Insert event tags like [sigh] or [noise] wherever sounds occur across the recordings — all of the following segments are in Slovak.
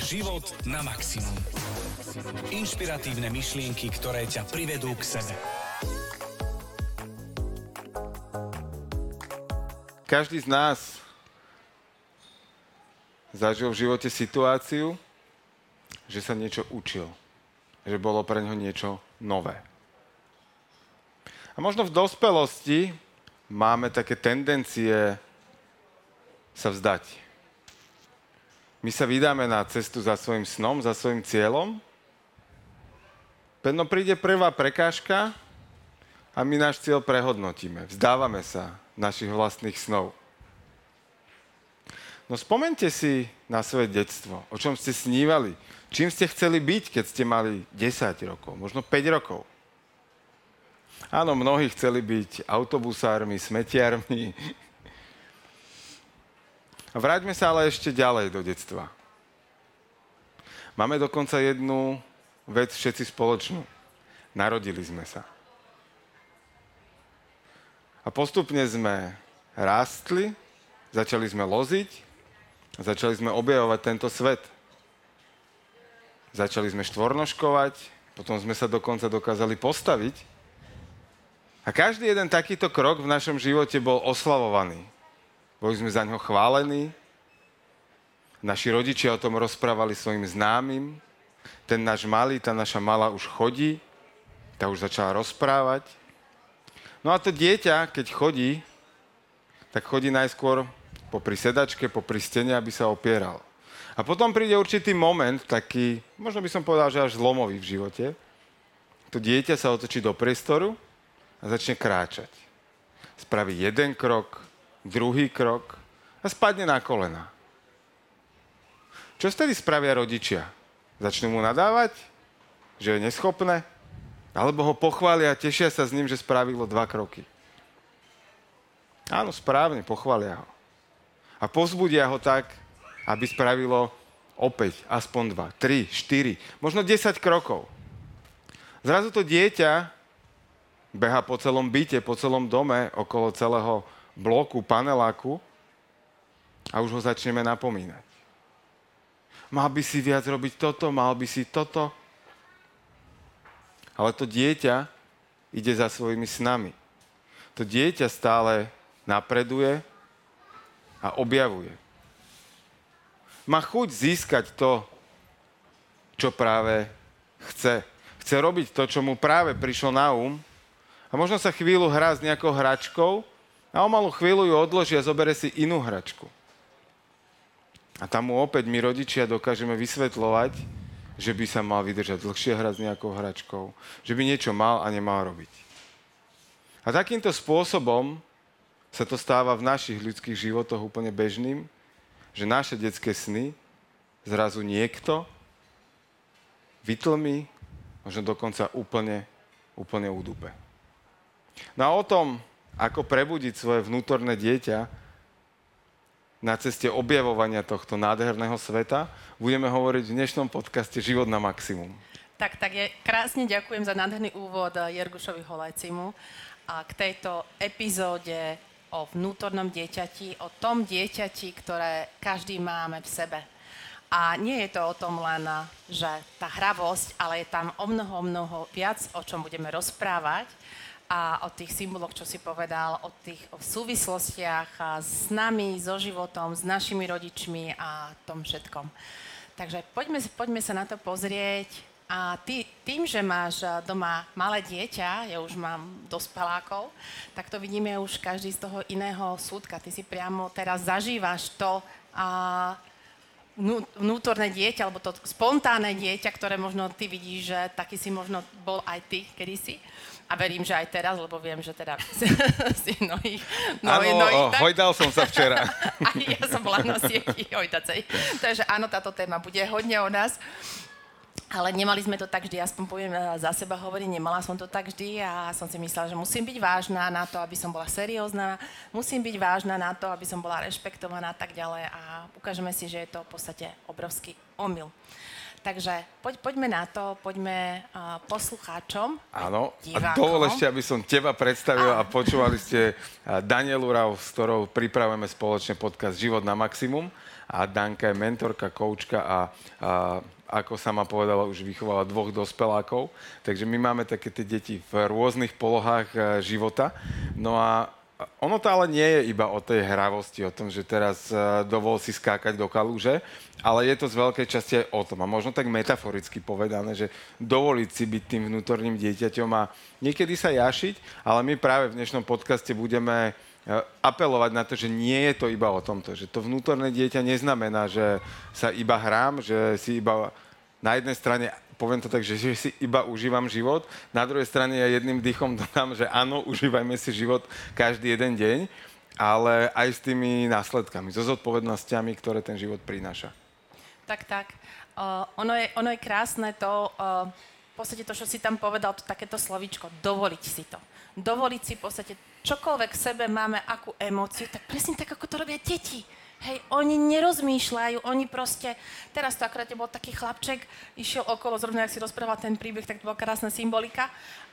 Život na maximum. Inšpiratívne myšlienky, ktoré ťa privedú k sebe. Každý z nás zažil v živote situáciu, že sa niečo učil. Že bolo pre neho niečo nové. A možno v dospelosti máme také tendencie sa vzdať. My sa vydáme na cestu za svojim snom, za svojim cieľom. Pedno príde prvá prekážka a my náš cieľ prehodnotíme. Vzdávame sa našich vlastných snov. No spomente si na svoje detstvo, o čom ste snívali, čím ste chceli byť, keď ste mali 10 rokov, možno 5 rokov. Áno, mnohí chceli byť autobusármi, smetiarmi. Vráťme sa ale ešte ďalej do detstva. Máme dokonca jednu vec všetci spoločnú. Narodili sme sa. A postupne sme rástli, začali sme loziť, začali sme objavovať tento svet. Začali sme štvornoškovať, potom sme sa dokonca dokázali postaviť. A každý jeden takýto krok v našom živote bol oslavovaný. Boli sme za ňo chválení. Naši rodičia o tom rozprávali svojim známym. Ten náš malý, tá naša malá už chodí, tá už začala rozprávať. No a to dieťa, keď chodí, tak chodí najskôr popri sedačke, popri stene, aby sa opieral. A potom príde určitý moment, taký, možno by som povedal, že až zlomový v živote. To dieťa sa otočí do priestoru a začne kráčať. Spraví jeden krok, druhý krok a spadne na kolena. Čo vtedy spravia rodičia? Začnú mu nadávať? Že je neschopné? Alebo ho pochvália a tešia sa s ním, že spravilo dva kroky. Áno, správne, pochvália ho. A pozbudia ho tak, aby spravilo opäť aspoň dva, tri, štyri, možno 10 krokov. Zrazu to dieťa beha po celom byte, po celom dome, okolo celého bloku, paneláku a už ho začneme napomínať. Mal by si viac robiť toto, mal by si toto. Ale to dieťa ide za svojimi snami. To dieťa stále napreduje a objavuje. Má chuť získať to, čo práve chce. Chce robiť to, čo mu práve prišlo na um a možno sa chvíľu hrá s nejakou hračkou a o malú chvíľu ju odloží a zobere si inú hračku. A tam mu opäť my rodičia dokážeme vysvetľovať, že by sa mal vydržať dlhšie hrať s nejakou hračkou, že by niečo mal a nemal robiť. A takýmto spôsobom sa to stáva v našich ľudských životoch úplne bežným, že naše detské sny zrazu niekto vytlmi, možno dokonca úplne, úplne údupe. No a o tom, ako prebudiť svoje vnútorné dieťa, na ceste objavovania tohto nádherného sveta. Budeme hovoriť v dnešnom podcaste Život na maximum. Tak, tak je, krásne ďakujem za nádherný úvod Jergušovi Holajcimu a k tejto epizóde o vnútornom dieťati, o tom dieťati, ktoré každý máme v sebe. A nie je to o tom len, že tá hravosť, ale je tam o mnoho, mnoho viac, o čom budeme rozprávať a o tých symboloch, čo si povedal, o tých o súvislostiach s nami, so životom, s našimi rodičmi a tom všetkom. Takže poďme, poďme sa na to pozrieť. A ty, tým, že máš doma malé dieťa, ja už mám dospelákov, tak to vidíme už každý z toho iného súdka. Ty si priamo teraz zažívaš to a vnútorné dieťa, alebo to spontánne dieťa, ktoré možno ty vidíš, že taký si možno bol aj ty kedysi. A verím, že aj teraz, lebo viem, že teda [laughs] si mnohých, áno, mnohých tak... hojdal som sa včera. [laughs] a ja som bola na sieti hojdacej. Takže áno, táto téma bude hodne o nás. Ale nemali sme to tak vždy, aspoň poviem eh, za seba hovoriť, nemala som to tak vždy a som si myslela, že musím byť vážna na to, aby som bola seriózna, musím byť vážna na to, aby som bola rešpektovaná a tak ďalej a ukážeme si, že je to v podstate obrovský omyl. Takže poď, poďme na to, poďme uh, poslucháčom. Áno, a dovol ešte, aby som teba predstavil a, a počúvali ste Danielu Rau, s ktorou pripravujeme spoločne podcast Život na maximum. a Danka je mentorka, koučka a, a ako sama povedala, už vychovala dvoch dospelákov. Takže my máme také tie deti v rôznych polohách e, života. No a ono to ale nie je iba o tej hravosti, o tom, že teraz uh, dovol si skákať do kalúže, ale je to z veľkej časti aj o tom. A možno tak metaforicky povedané, že dovoliť si byť tým vnútorným dieťaťom a niekedy sa jašiť, ale my práve v dnešnom podcaste budeme apelovať na to, že nie je to iba o tomto. Že to vnútorné dieťa neznamená, že sa iba hrám, že si iba na jednej strane poviem to tak, že, si iba užívam život. Na druhej strane ja jedným dýchom dodám, že áno, užívajme si život každý jeden deň, ale aj s tými následkami, so zodpovednosťami, ktoré ten život prináša. Tak, tak. Uh, ono, je, ono je krásne to, uh, v podstate to, čo si tam povedal, to takéto slovíčko, dovoliť si to. Dovoliť si v podstate čokoľvek v sebe máme, akú emóciu, tak presne tak, ako to robia deti Hej, oni nerozmýšľajú, oni proste, teraz to akorát bol taký chlapček, išiel okolo, zrovna ak si rozprával ten príbeh, tak to bola krásna symbolika.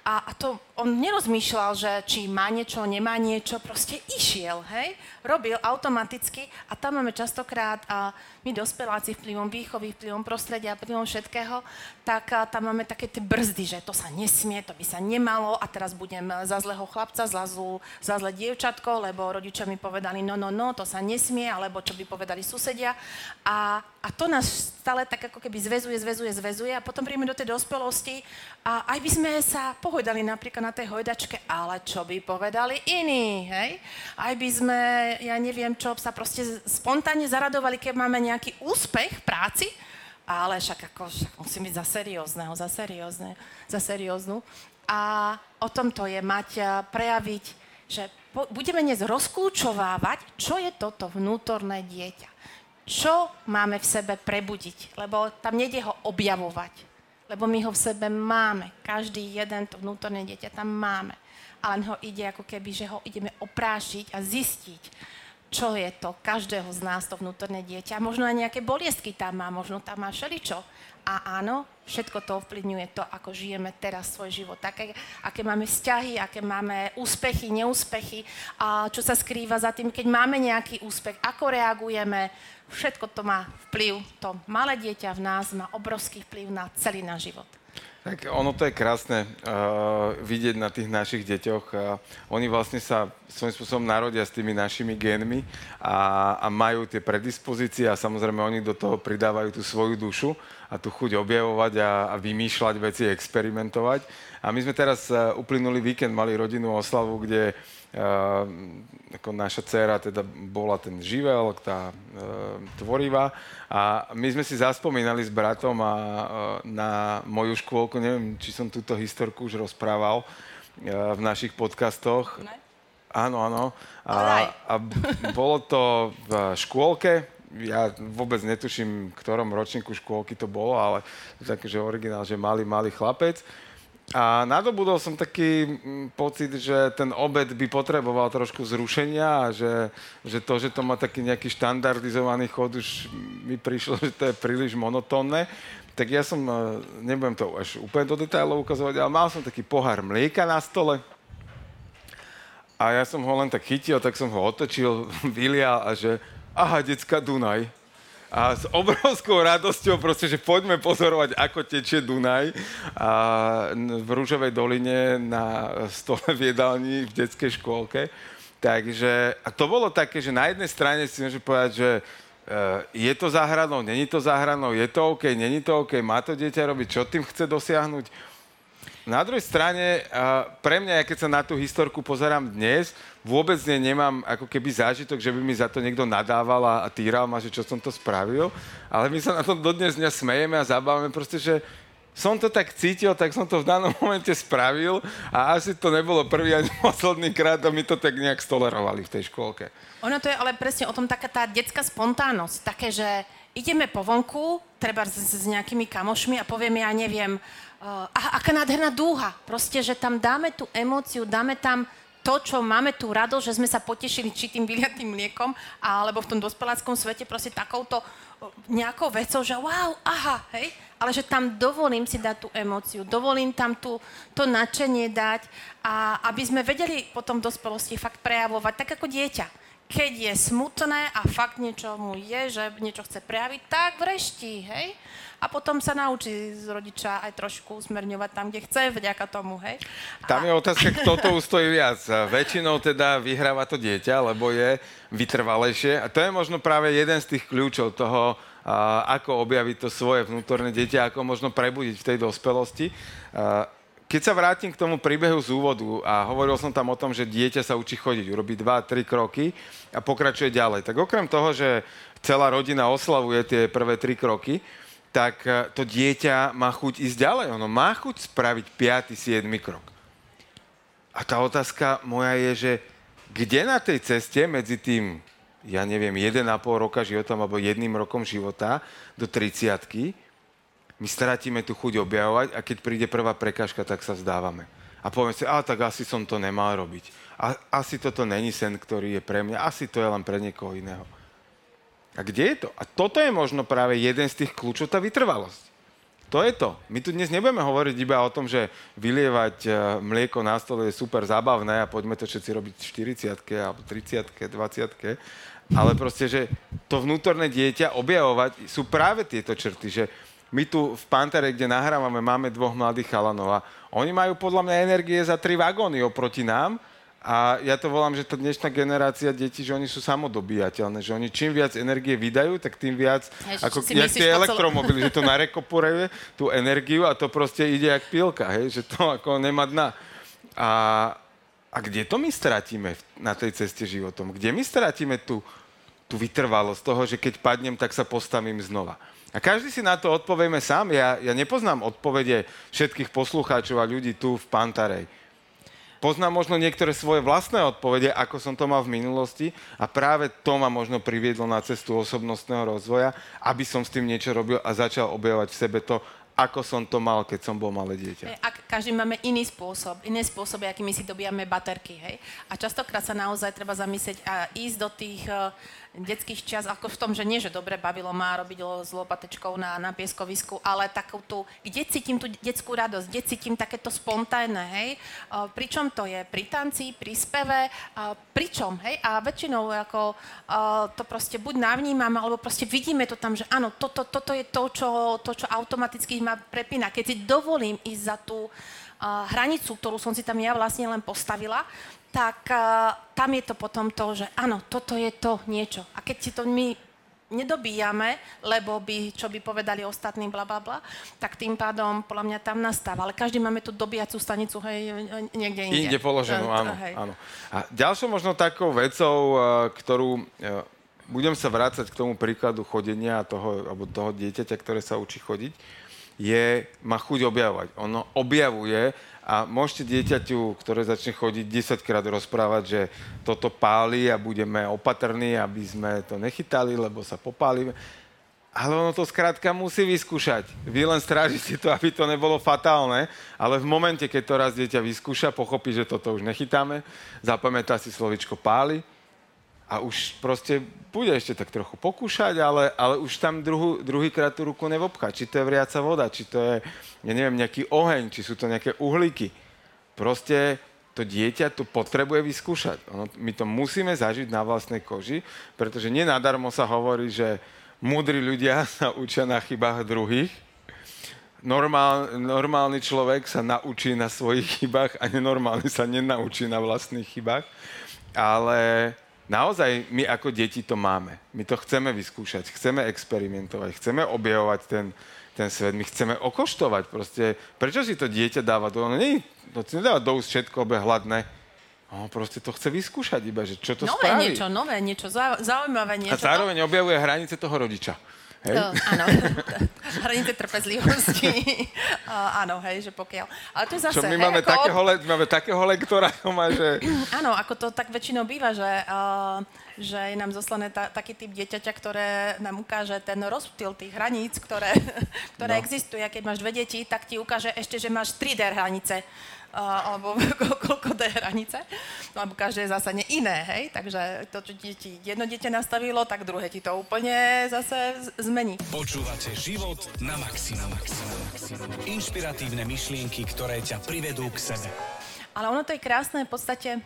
A, to on nerozmýšľal, že či má niečo, nemá niečo, proste išiel, hej? Robil automaticky a tam máme častokrát, a my dospeláci vplyvom výchovy, vplyvom prostredia, vplyvom všetkého, tak a, tam máme také tie brzdy, že to sa nesmie, to by sa nemalo a teraz budem za zlého chlapca, za, zlú, za zlé dievčatko, lebo rodičia mi povedali no, no, no, to sa nesmie, alebo čo by povedali susedia. A, a to nás stále tak ako keby zväzuje, zväzuje, zväzuje a potom príjme do tej dospelosti a aj by sme sa pohodali napríklad na tej hojdačke, ale čo by povedali iní, hej? Aj by sme, ja neviem čo, sa proste spontánne zaradovali, keď máme nejaký úspech v práci, ale však ako, však musím byť za seriózneho, za seriózne, za serióznu. A o tom to je mať, prejaviť, že budeme dnes rozklúčovávať, čo je toto vnútorné dieťa čo máme v sebe prebudiť, lebo tam nejde ho objavovať, lebo my ho v sebe máme. Každý jeden to vnútorné dieťa tam máme. A len ho ide ako keby, že ho ideme oprášiť a zistiť, čo je to každého z nás, to vnútorné dieťa. Možno aj nejaké boliestky tam má, možno tam má všeličo. A áno, všetko to ovplyvňuje to, ako žijeme teraz svoj život. Také, aké máme vzťahy, aké máme úspechy, neúspechy, a čo sa skrýva za tým, keď máme nejaký úspech, ako reagujeme. Všetko to má vplyv. To malé dieťa v nás má obrovský vplyv na celý náš život. Tak ono to je krásne uh, vidieť na tých našich deťoch. Uh, oni vlastne sa svojím spôsobom narodia s tými našimi génmi a, a majú tie predispozície a samozrejme oni do toho pridávajú tú svoju dušu a tú chuť objavovať a, a vymýšľať veci, experimentovať. A my sme teraz uh, uplynulý víkend mali rodinnú oslavu, kde uh, ako naša dcera teda bola ten živel, tá uh, tvorivá a my sme si zaspomínali s bratom a, uh, na moju škôlku, neviem, či som túto historku už rozprával uh, v našich podcastoch. Ne? Áno, áno. A, a bolo to v škôlke, ja vôbec netuším, v ktorom ročníku škôlky to bolo, ale taký, že originál, že malý, malý chlapec. A nadobudol som taký mm, pocit, že ten obed by potreboval trošku zrušenia a že, že to, že to má taký nejaký štandardizovaný chod, už mi prišlo, [laughs] že to je príliš monotónne. Tak ja som, e, nebudem to až úplne do detailov ukazovať, ale mal som taký pohár mlieka na stole. A ja som ho len tak chytil, tak som ho otočil, [laughs] vylial a že aha, decka Dunaj a s obrovskou radosťou proste, že poďme pozorovať, ako tečie Dunaj a v Rúžovej doline na stole v jedálni v detskej škôlke. Takže a to bolo také, že na jednej strane si môžem povedať, že e, je to záhradnou, není to záhradnou, je to OK, není to OK, má to dieťa robiť, čo tým chce dosiahnuť. Na druhej strane, pre mňa, keď sa na tú historku pozerám dnes, vôbec ne, nemám ako keby zážitok, že by mi za to niekto nadával a, a týral ma, že čo som to spravil. Ale my sa na to dodnes dňa smejeme a zabávame proste, že som to tak cítil, tak som to v danom [laughs] momente spravil a asi to nebolo prvý ani [laughs] posledný krát a my to tak nejak stolerovali v tej škôlke. Ono to je ale presne o tom taká tá detská spontánnosť, také, že ideme po vonku, treba s, s nejakými kamošmi a povieme, ja neviem, uh, aká nádherná dúha. Proste, že tam dáme tú emóciu, dáme tam to, čo máme tú radosť, že sme sa potešili či tým vyliatým mliekom, alebo v tom dospeláckom svete proste takouto nejakou vecou, že wow, aha, hej, ale že tam dovolím si dať tú emóciu, dovolím tam tú, to nadšenie dať a aby sme vedeli potom v dospelosti fakt prejavovať, tak ako dieťa keď je smutné a fakt niečo mu je, že niečo chce prejaviť, tak vreští, hej? A potom sa naučí z rodiča aj trošku usmerňovať tam, kde chce, vďaka tomu, hej? Tam je otázka, kto to ustojí viac. Väčšinou teda vyhráva to dieťa, lebo je vytrvalejšie. A to je možno práve jeden z tých kľúčov toho, ako objaviť to svoje vnútorné dieťa, ako možno prebudiť v tej dospelosti. Keď sa vrátim k tomu príbehu z úvodu a hovoril som tam o tom, že dieťa sa učí chodiť, urobí 2-3 kroky a pokračuje ďalej. Tak okrem toho, že celá rodina oslavuje tie prvé 3 kroky, tak e, to dieťa má chuť ísť ďalej. Ono má chuť spraviť 5. 7. krok. A tá otázka moja je, že kde na tej ceste medzi tým, ja neviem, 1,5 roka života alebo jedným rokom života do 30 my stratíme tú chuť objavovať a keď príde prvá prekážka, tak sa vzdávame. A povieme si, a tak asi som to nemal robiť. A, asi toto není sen, ktorý je pre mňa, asi to je len pre niekoho iného. A kde je to? A toto je možno práve jeden z tých kľúčov, tá vytrvalosť. To je to. My tu dnes nebudeme hovoriť iba o tom, že vylievať e, mlieko na stole je super zábavné a poďme to všetci robiť 40 alebo 30 20 ale proste, že to vnútorné dieťa objavovať sú práve tieto črty, že my tu v Pantere, kde nahrávame, máme dvoch mladých chalanov a oni majú podľa mňa energie za tri vagóny oproti nám a ja to volám, že tá dnešná generácia detí, že oni sú samodobíjateľné, že oni čím viac energie vydajú, tak tým viac, Ježiš, ako jak tie elektromobily, že to narekopuruje tú energiu a to proste ide jak pilka, hej, že to ako nemá dna. A, a kde to my stratíme na tej ceste životom? Kde my stratíme tú, tú vytrvalosť toho, že keď padnem, tak sa postavím znova. A každý si na to odpovieme sám. Ja, ja nepoznám odpovede všetkých poslucháčov a ľudí tu v Pantarej. Poznám možno niektoré svoje vlastné odpovede, ako som to mal v minulosti a práve to ma možno priviedlo na cestu osobnostného rozvoja, aby som s tým niečo robil a začal objavovať v sebe to, ako som to mal, keď som bol malé dieťa. A každý máme iný spôsob, iné spôsoby, akými si dobíjame baterky, hej. A častokrát sa naozaj treba zamyslieť a ísť do tých uh, detských čas, ako v tom, že nie, že dobre bavilo má robiť s lopatečkou na, na pieskovisku, ale takú tú, kde cítim tú detskú radosť, kde cítim takéto spontánne, hej. Pričom to je pri tanci, pri speve, pričom, hej. A väčšinou ako to proste buď navnímame, alebo proste vidíme to tam, že áno, toto, toto je to, čo, to, čo automaticky ma prepína. Keď si dovolím ísť za tú hranicu, ktorú som si tam ja vlastne len postavila, tak uh, tam je to potom to, že áno, toto je to niečo. A keď si to my nedobíjame, lebo by, čo by povedali ostatní, bla, bla, bla, tak tým pádom podľa mňa tam nastáva. Ale každý máme tú dobíjacú stanicu, hej, niekde inde. Inde položenú, Eh, áno, hej. áno. A ďalšou možno takou vecou, eh, ktorú eh, budem sa vrácať k tomu príkladu chodenia toho, alebo toho dieťaťa, ktoré sa učí chodiť, je, má chuť objavovať. Ono objavuje a môžete dieťaťu, ktoré začne chodiť 10 krát rozprávať, že toto páli a budeme opatrní, aby sme to nechytali, lebo sa popálime. Ale ono to skrátka musí vyskúšať. Vy len strážite to, aby to nebolo fatálne, ale v momente, keď to raz dieťa vyskúša, pochopí, že toto už nechytáme, zapamätá si slovičko páli a už proste bude ešte tak trochu pokúšať, ale, ale už tam druhú, druhýkrát tú ruku nevobchá. Či to je vriaca voda, či to je, ja neviem, nejaký oheň, či sú to nejaké uhlíky. Proste to dieťa to potrebuje vyskúšať. Ono, my to musíme zažiť na vlastnej koži, pretože nenadarmo sa hovorí, že múdri ľudia [laughs] sa učia na chybách druhých, Normál, normálny človek sa naučí na svojich chybách a nenormálny sa nenaučí na vlastných chybách. Ale naozaj my ako deti to máme. My to chceme vyskúšať, chceme experimentovať, chceme objavovať ten, ten svet, my chceme okoštovať proste. Prečo si to dieťa dáva do... No nie, to si nedáva do úst všetko, obe hladné. No, proste to chce vyskúšať iba, že čo to Nové spraví. niečo, nové niečo, zau- zaujímavé A niečo. zároveň objavuje hranice toho rodiča. Hej? To, áno, [laughs] hranice trpezlivosti. [laughs] uh, áno, hej, že pokiaľ. Ale to je zase, Čo my hej, máme, ako, takého, my máme takého lektora, [laughs] to má, že... [clears throat] Áno, ako to tak väčšinou býva, že, uh, že je nám zoslané ta, taký typ dieťaťa, ktoré nám ukáže ten rozptyl tých hraníc, ktoré, ktoré no. existujú. A keď máš dve deti, tak ti ukáže ešte, že máš 3D hranice. Alebo [laughs] ko- koľko D hranice, lebo každé je zase ne- iné, hej, takže to, čo ti, ti jedno dieťa nastavilo, tak druhé ti to úplne zase zmení. Počúvate život na maximum. Inšpiratívne myšlienky, ktoré ťa privedú k sebe. Ale ono to je krásne v podstate,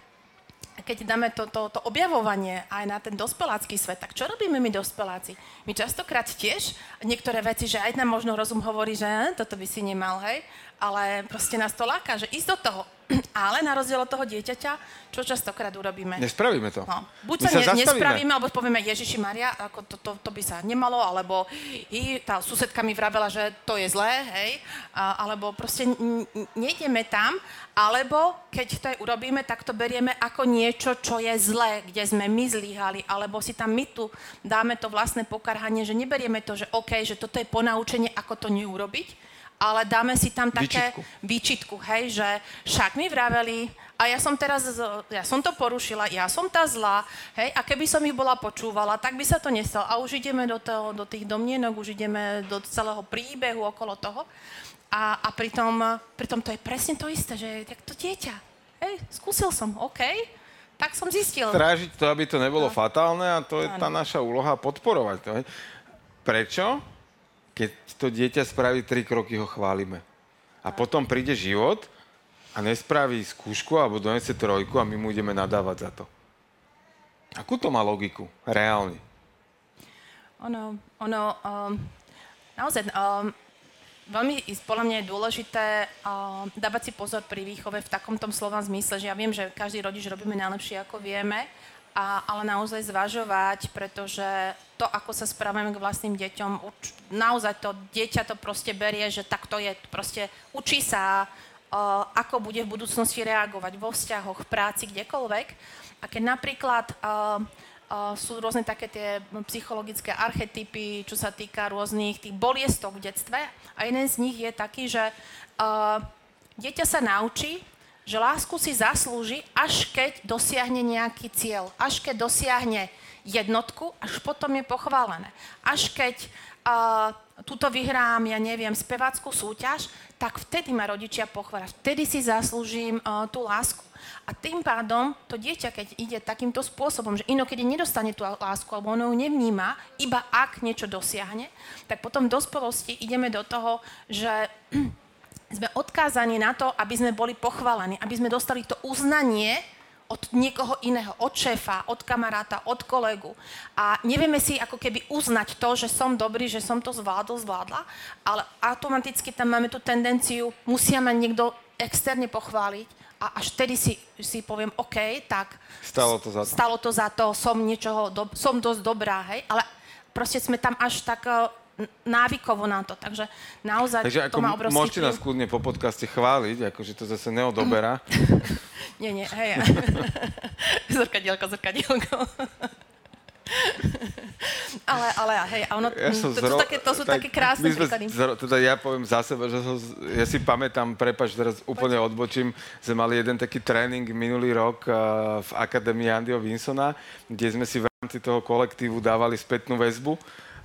keď dáme to, to, to objavovanie aj na ten dospelácky svet, tak čo robíme my dospeláci? My častokrát tiež niektoré veci, že aj nám možno rozum hovorí, že eh, toto by si nemal, hej, ale proste nás to láka, že ísť do toho. [clears throat] Ale na rozdiel od toho dieťaťa, čo častokrát urobíme? Nespravíme to. No. Buď My sa, ne, zastavíme. nespravíme, alebo povieme Ježiši Maria, ako to, to, to by sa nemalo, alebo i tá susedka mi vravela, že to je zlé, hej, a, alebo proste n- nejdeme tam, alebo keď to aj urobíme, tak to berieme ako niečo, čo je zlé, kde sme my zlyhali, alebo si tam my tu dáme to vlastné pokarhanie, že neberieme to, že OK, že toto je ponaučenie, ako to neurobiť, ale dáme si tam také Výčitku. výčitku, hej, že však mi vraveli a ja som teraz, ja som to porušila, ja som tá zlá, hej, a keby som ich bola počúvala, tak by sa to nestalo. A už ideme do, toho, do tých domnienok, už ideme do celého príbehu okolo toho. A, a pritom, pritom to je presne to isté, že jak to dieťa. Hej, skúsil som, OK, tak som zistil. Strážiť to, aby to nebolo No. fatálne a to je tá Áno. naša úloha podporovať to. Prečo? Keď to dieťa spraví tri kroky, ho chválime. A potom príde život a nespraví skúšku alebo donese trojku a my mu ideme nadávať za to. Akú to má logiku? Reálne. Ono, ono, um, naozaj, um, veľmi podľa mňa je dôležité um, dávať si pozor pri výchove v takom tom slova zmysle, že ja viem, že každý rodič robíme najlepšie, ako vieme, a, ale naozaj zvažovať, pretože to, ako sa správame k vlastným deťom, uč, naozaj to dieťa to proste berie, že tak to je, proste učí sa, uh, ako bude v budúcnosti reagovať vo vzťahoch, v práci, kdekoľvek. A keď napríklad uh, Uh, sú rôzne také tie psychologické archetypy, čo sa týka rôznych tých boliestok v detstve. A jeden z nich je taký, že uh, dieťa sa naučí, že lásku si zaslúži, až keď dosiahne nejaký cieľ. Až keď dosiahne jednotku, až potom je pochválené. Až keď uh, tuto vyhrám, ja neviem, speváckú súťaž, tak vtedy ma rodičia pochvália. Vtedy si zaslúžim uh, tú lásku. A tým pádom to dieťa, keď ide takýmto spôsobom, že inokedy nedostane tú lásku, alebo ono ju nevníma, iba ak niečo dosiahne, tak potom v dospelosti ideme do toho, že sme odkázaní na to, aby sme boli pochválení, aby sme dostali to uznanie od niekoho iného, od šéfa, od kamaráta, od kolegu. A nevieme si ako keby uznať to, že som dobrý, že som to zvládol, zvládla, ale automaticky tam máme tú tendenciu, musia ma niekto externe pochváliť a až vtedy si, si poviem, OK, tak Stalo to za to. stalo to za to, som niečoho, do, som dosť dobrá, hej, ale proste sme tam až tak eh, návykovo na to, takže naozaj Takže to má obrovský môžete nás kľudne po podcaste chváliť, akože to zase neodoberá. [laughs] Nie, nie, hej. [laughs] zrkadielko, zrkadielko. [laughs] ale, ale hej, a ono, Ja to, to, zro... také, to sú tak také krásne my sme príklady. Zro... Teda ja poviem za seba, že som, ja si pamätám, prepač, teraz úplne odbočím, sme mali jeden taký tréning minulý rok uh, v Akadémii Andyho Winsona, kde sme si v rámci toho kolektívu dávali spätnú väzbu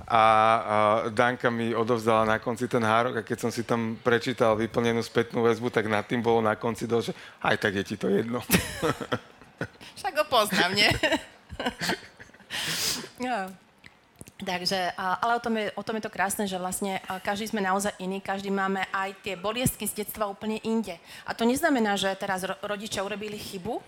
a uh, Danka mi odovzdala na konci ten hárok a keď som si tam prečítal vyplnenú spätnú väzbu, tak nad tým bolo na konci dosť, že aj tak je ti to jedno. [laughs] Však ho poznám, nie? [laughs] [laughs] ja. Takže, a- ale o tom, je, o tom je to krásne, že vlastne a, každý sme naozaj iný, každý máme aj tie boliestky z detstva úplne inde. A to neznamená, že teraz ro- rodičia urobili chybu,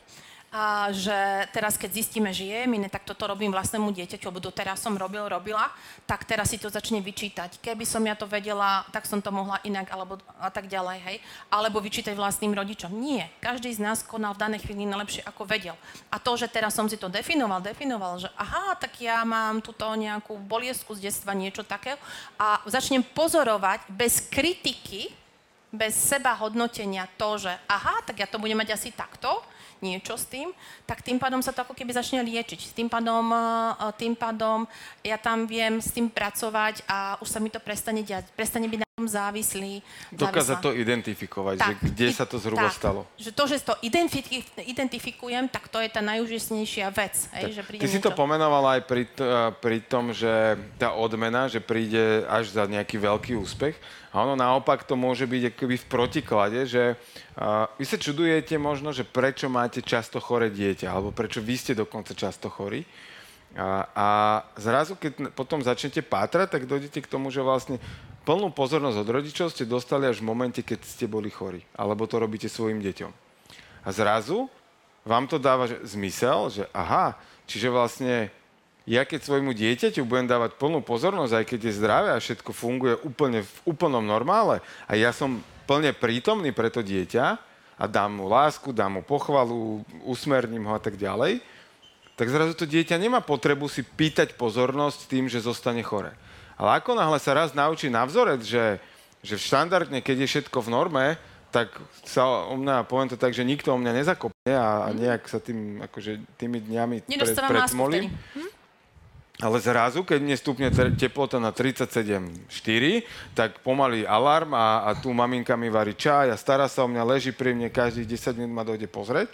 a že teraz, keď zistíme, že je mi, tak toto robím vlastnému dieťaťu, lebo doteraz som robil, robila, tak teraz si to začne vyčítať. Keby som ja to vedela, tak som to mohla inak, alebo a tak ďalej, hej. Alebo vyčítať vlastným rodičom. Nie. Každý z nás konal v danej chvíli najlepšie, ako vedel. A to, že teraz som si to definoval, definoval, že aha, tak ja mám túto nejakú boliesku z detstva, niečo takého a začnem pozorovať bez kritiky, bez seba hodnotenia to, že aha, tak ja to budem mať asi takto, niečo s tým, tak tým pádom sa to ako keby začne liečiť. Tým pádom, eh, tým pádom ja tam viem s tým pracovať a už sa mi to prestane diať. Prestane byť závislý. Dokázať to identifikovať, že kde i- sa to zhruba tak, stalo. Že to, že to identifi- identifikujem, tak to je tá najúžasnejšia vec. Hej, že Ty si to pomenovala aj pri, t- a, pri tom, že tá odmena, že príde až za nejaký veľký úspech. A ono naopak to môže byť akoby v protiklade, že a, vy sa čudujete možno, že prečo máte často chore dieťa, alebo prečo vy ste dokonca často chorí. A, a zrazu, keď potom začnete pátrať, tak dojdete k tomu, že vlastne plnú pozornosť od rodičov ste dostali až v momente, keď ste boli chorí. Alebo to robíte svojim deťom. A zrazu vám to dáva zmysel, že aha, čiže vlastne ja keď svojmu dieťaťu budem dávať plnú pozornosť, aj keď je zdravé a všetko funguje úplne v úplnom normále a ja som plne prítomný pre to dieťa a dám mu lásku, dám mu pochvalu, usmerním ho a tak ďalej, tak zrazu to dieťa nemá potrebu si pýtať pozornosť tým, že zostane chore. Ale ako náhle sa raz naučí navzorec, že, že štandardne, keď je všetko v norme, tak sa o mňa, poviem to tak, že nikto o mňa nezakopne a, a nejak sa tým, akože tými dňami pred, predmolím. Hm? Ale zrazu, keď mne stupne teplota na 37,4, tak pomaly alarm a, a tu maminka mi varí čaj a stará sa o mňa, leží pri mne, každých 10 minút ma dojde pozrieť.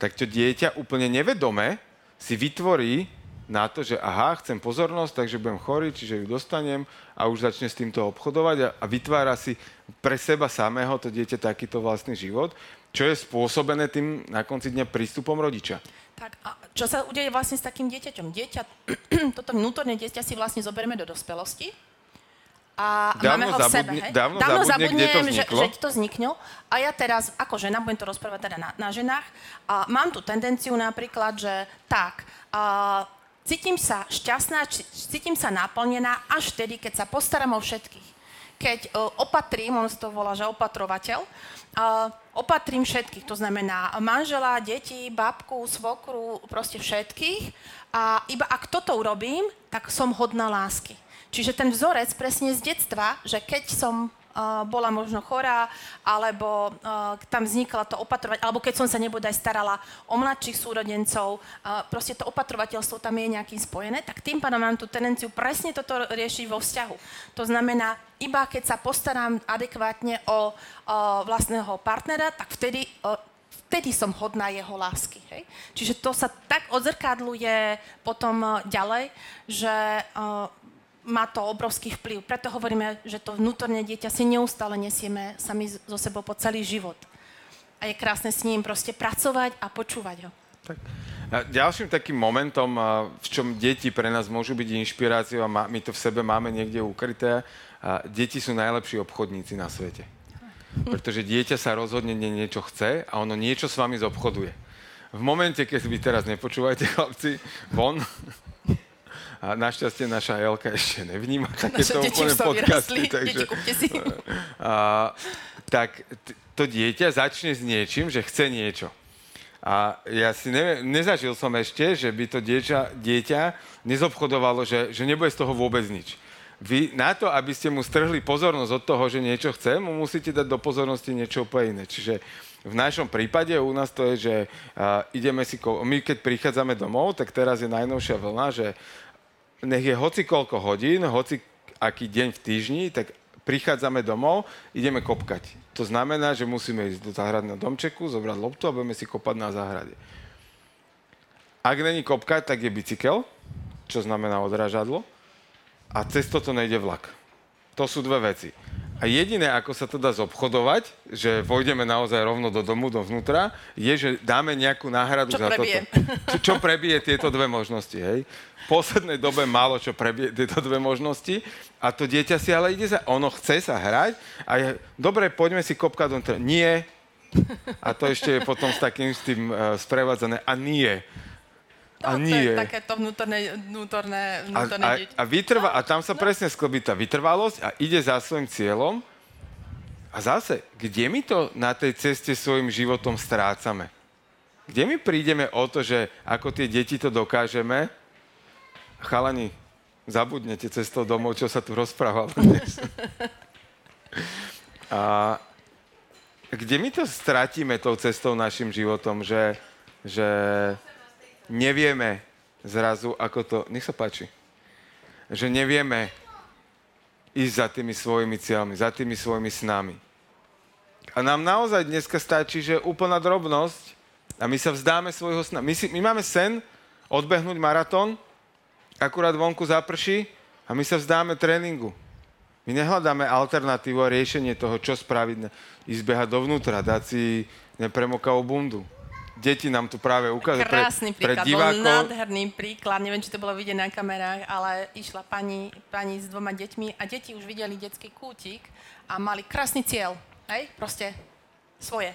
Tak to dieťa úplne nevedome si vytvorí na to, že aha, chcem pozornosť, takže budem chorý, čiže ju dostanem a už začne s týmto obchodovať a, a vytvára si pre seba samého to dieťa takýto vlastný život, čo je spôsobené tým na konci dňa prístupom rodiča. Tak a čo sa udeje vlastne s takým dieťaťom? Dieťa, [clears throat] toto vnútorné dieťa si vlastne zoberieme do dospelosti a dávno máme ho v sebe. Hej? Dávno, dávno zabudne, zabudnem, že, že to vzniklo. A ja teraz, ako žena, budem to rozprávať teda na, na ženách, a mám tu tendenciu napríklad, že tak, a Cítim sa šťastná, cítim sa naplnená až vtedy, keď sa postaram o všetkých. Keď uh, opatrím, on to volá, že opatrovateľ, uh, opatrím všetkých, to znamená manžela, deti, babku, svokru, proste všetkých. A iba ak toto urobím, tak som hodná lásky. Čiže ten vzorec presne z detstva, že keď som bola možno chorá, alebo tam vznikla to opatrovať, alebo keď som sa nebodaj starala o mladších súrodencov, proste to opatrovateľstvo tam je nejakým spojené, tak tým pádom mám tú tendenciu presne toto riešiť vo vzťahu. To znamená, iba keď sa postaram adekvátne o, o vlastného partnera, tak vtedy vtedy som hodná jeho lásky. Hej? Čiže to sa tak odzrkadluje potom ďalej, že uh, má to obrovský vplyv. Preto hovoríme, že to vnútorné dieťa si neustále nesieme sami so sebou po celý život. A je krásne s ním proste pracovať a počúvať ho. Tak. A ďalším takým momentom, v čom deti pre nás môžu byť inšpiráciou a my to v sebe máme niekde ukryté, deti sú najlepší obchodníci na svete. Pretože dieťa sa rozhodne niečo chce a ono niečo s vami zobchoduje. V momente, keď vy teraz nepočúvajte, [laughs] chlapci, von, a našťastie naša Elka ešte nevníma takéto úplne podcasty. Takže, si. [laughs] a, tak to dieťa začne s niečím, že chce niečo. A ja si neviem, nezažil som ešte, že by to dieťa, dieťa nezobchodovalo, že, že nebude z toho vôbec nič. Vy na to, aby ste mu strhli pozornosť od toho, že niečo chce, mu musíte dať do pozornosti niečo úplne iné. Čiže v našom prípade u nás to je, že uh, ideme si, my keď prichádzame domov, tak teraz je najnovšia vlna, že nech je hoci koľko hodín, hoci aký deň v týždni, tak prichádzame domov, ideme kopkať. To znamená, že musíme ísť do záhradného domčeku, zobrať loptu a budeme si kopať na záhrade. Ak není kopkať, tak je bicykel, čo znamená odrážadlo, a cez toto nejde vlak. To sú dve veci. A jediné, ako sa to dá zobchodovať, že vojdeme naozaj rovno do domu, dovnútra, je, že dáme nejakú náhradu čo za prebije. toto. [laughs] Čo, čo prebije tieto dve možnosti, hej? V poslednej dobe málo čo prebije tieto dve možnosti a to dieťa si ale ide za... Ono chce sa hrať a je, dobre, poďme si kopkať dovnútra. Nie. A to ešte je potom s takým s tým uh, sprevádzané. A nie. No, a nie. To je takéto vnútorné, vnútorné, vnútorné a, a, a, vytrva, a tam sa no. presne sklbí tá vytrvalosť a ide za svojim cieľom. A zase, kde my to na tej ceste svojim životom strácame? Kde my prídeme o to, že ako tie deti to dokážeme? Chalani, zabudnete cestou domov, čo sa tu rozprával dnes. [laughs] a kde my to stratíme tou cestou našim životom, že, že nevieme zrazu, ako to... Nech sa páči. Že nevieme ísť za tými svojimi cieľmi, za tými svojimi snami. A nám naozaj dneska stačí, že úplná drobnosť a my sa vzdáme svojho sna. My, si, my máme sen odbehnúť maratón, akurát vonku zaprší a my sa vzdáme tréningu. My nehľadáme alternatívu a riešenie toho, čo spraviť, ísť behať dovnútra, dať si nepremokavú bundu deti nám tu práve ukážu Krásny pre, príklad, pre divákov. bol nádherný príklad, neviem, či to bolo vidieť na kamerách, ale išla pani, pani s dvoma deťmi a deti už videli detský kútik a mali krásny cieľ, hej, proste svoje.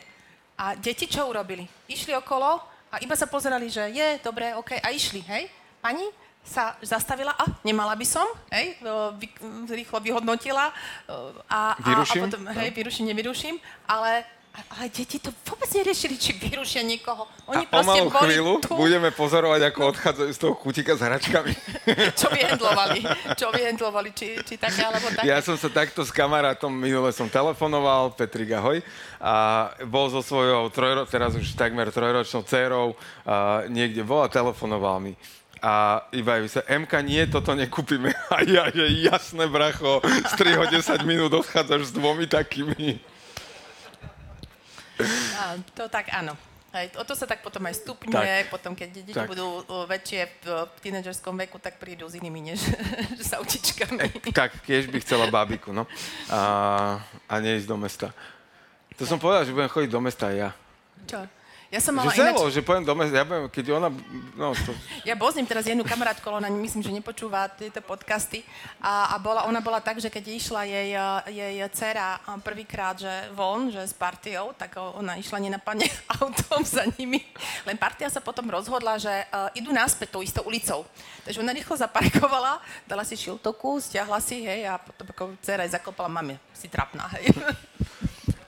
A deti čo urobili? Išli okolo A iba sa pozerali, že je, dobre, OK, a išli, hej? Pani sa zastavila, a nemala by som, hej, vy, rýchlo vyhodnotila. A, vyruším? A, a potom, hej, vyruším, nevyruším, ale ale deti to vôbec neriešili, či vyrušia niekoho. Oni a o malú chvíľu tu. budeme pozorovať, ako odchádzajú z toho kutika s hračkami. [laughs] čo vyhendlovali, čo vyhendlovali, či, či také alebo také. Ja som sa takto s kamarátom, minule som telefonoval, Petrik ahoj, a bol so svojou trojro, teraz už takmer trojročnou dcerou, a niekde bol a telefonoval mi a iba sa, MK, nie, toto nekúpime. [laughs] A ja, že jasné, bracho, z 3 ho 10 minút odchádzaš s dvomi takými. A, to tak áno. Hej, o to sa tak potom aj stupňuje, tak. potom keď deti tak. budú väčšie v, tínedžerskom veku, tak prídu s inými než [laughs] s autičkami. E, tak, tiež by chcela bábiku, no. A, a neísť do mesta. To som povedal, že budem chodiť do mesta aj ja. Čo? Ja som mala že selo, ináč... že poviem do mesta, ja poviem, keď ona... No, to... Ja bozním teraz jednu kamarátku, ona myslím, že nepočúva tieto podcasty a, a bola, ona bola tak, že keď išla jej, jej dcera prvýkrát, že von, že s partiou, tak ona išla nenapadne [laughs] autom za nimi. Len partia sa potom rozhodla, že uh, idú naspäť tou istou ulicou. Takže ona rýchlo zaparkovala, dala si šiltoku, stiahla si, hej, a potom ako dcera aj zakopala, mami, si trapná, hej.